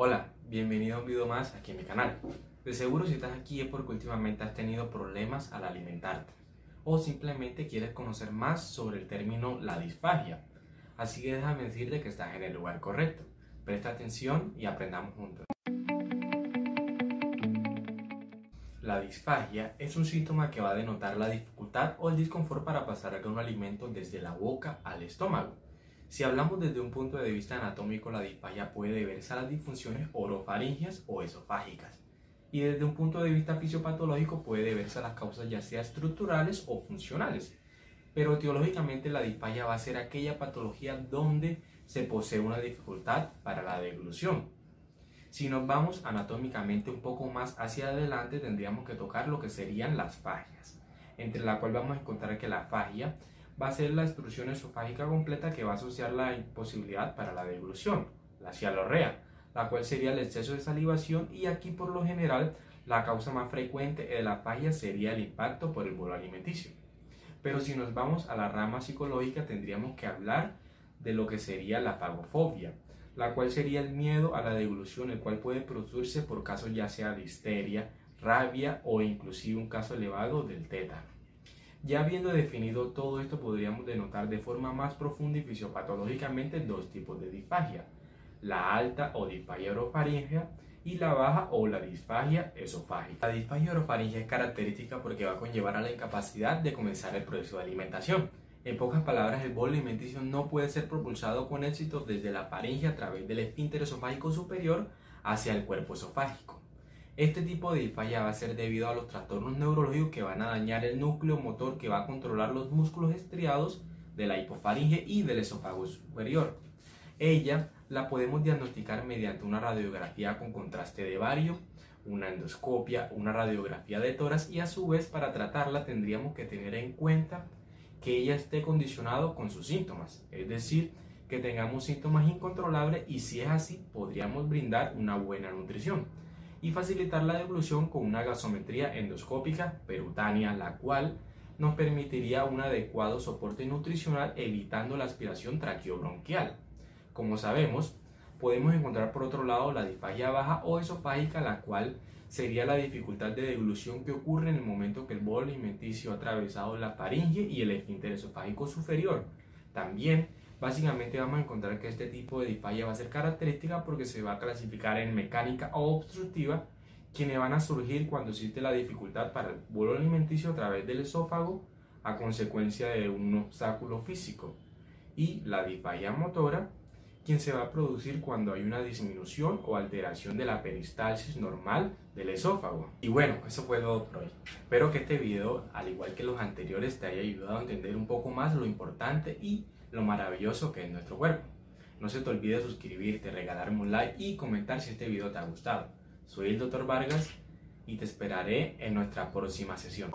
Hola, bienvenido a un video más aquí en mi canal. De seguro si estás aquí es porque últimamente has tenido problemas al alimentarte o simplemente quieres conocer más sobre el término la disfagia. Así que déjame decirte que estás en el lugar correcto. Presta atención y aprendamos juntos. La disfagia es un síntoma que va a denotar la dificultad o el disconfort para pasar algún alimento desde la boca al estómago si hablamos desde un punto de vista anatómico, la disfagia puede deberse a las disfunciones orofaringias o esofágicas. Y desde un punto de vista fisiopatológico puede deberse a las causas ya sea estructurales o funcionales. Pero teológicamente la disfagia va a ser aquella patología donde se posee una dificultad para la deglución. Si nos vamos anatómicamente un poco más hacia adelante, tendríamos que tocar lo que serían las fagias, entre la cual vamos a encontrar que la fagia va a ser la extrusión esofágica completa que va a asociar la imposibilidad para la deglución, la cialorrea, la cual sería el exceso de salivación y aquí por lo general la causa más frecuente de la fagia sería el impacto por el bolo alimenticio. Pero si nos vamos a la rama psicológica tendríamos que hablar de lo que sería la fagofobia, la cual sería el miedo a la deglución, el cual puede producirse por casos ya sea de histeria, rabia o inclusive un caso elevado del tétano. Ya habiendo definido todo esto, podríamos denotar de forma más profunda y fisiopatológicamente dos tipos de disfagia, la alta o disfagia orofaringea y la baja o la disfagia esofágica. La disfagia orofaringea es característica porque va a conllevar a la incapacidad de comenzar el proceso de alimentación. En pocas palabras, el bolo alimenticio no puede ser propulsado con éxito desde la faringe a través del esfínter esofágico superior hacia el cuerpo esofágico. Este tipo de disfagia va a ser debido a los trastornos neurológicos que van a dañar el núcleo motor que va a controlar los músculos estriados de la hipofaringe y del esófago superior. Ella la podemos diagnosticar mediante una radiografía con contraste de vario, una endoscopia, una radiografía de tórax y a su vez para tratarla tendríamos que tener en cuenta que ella esté condicionado con sus síntomas, es decir, que tengamos síntomas incontrolables y si es así podríamos brindar una buena nutrición y facilitar la devolución con una gasometría endoscópica perutánea, la cual nos permitiría un adecuado soporte nutricional evitando la aspiración traqueobronquial. Como sabemos, podemos encontrar por otro lado la disfagia baja o esofágica, la cual sería la dificultad de deglución que ocurre en el momento que el bolo alimenticio ha atravesado la faringe y el esfínter esofágico superior. También Básicamente vamos a encontrar que este tipo de disfagia va a ser característica porque se va a clasificar en mecánica o obstructiva, quienes van a surgir cuando existe la dificultad para el bolo alimenticio a través del esófago a consecuencia de un obstáculo físico. Y la disfagia motora, quien se va a producir cuando hay una disminución o alteración de la peristalsis normal del esófago. Y bueno, eso fue todo por hoy. Espero que este video, al igual que los anteriores, te haya ayudado a entender un poco más lo importante y lo maravilloso que es nuestro cuerpo. No se te olvide suscribirte, regalarme un like y comentar si este video te ha gustado. Soy el Dr. Vargas y te esperaré en nuestra próxima sesión.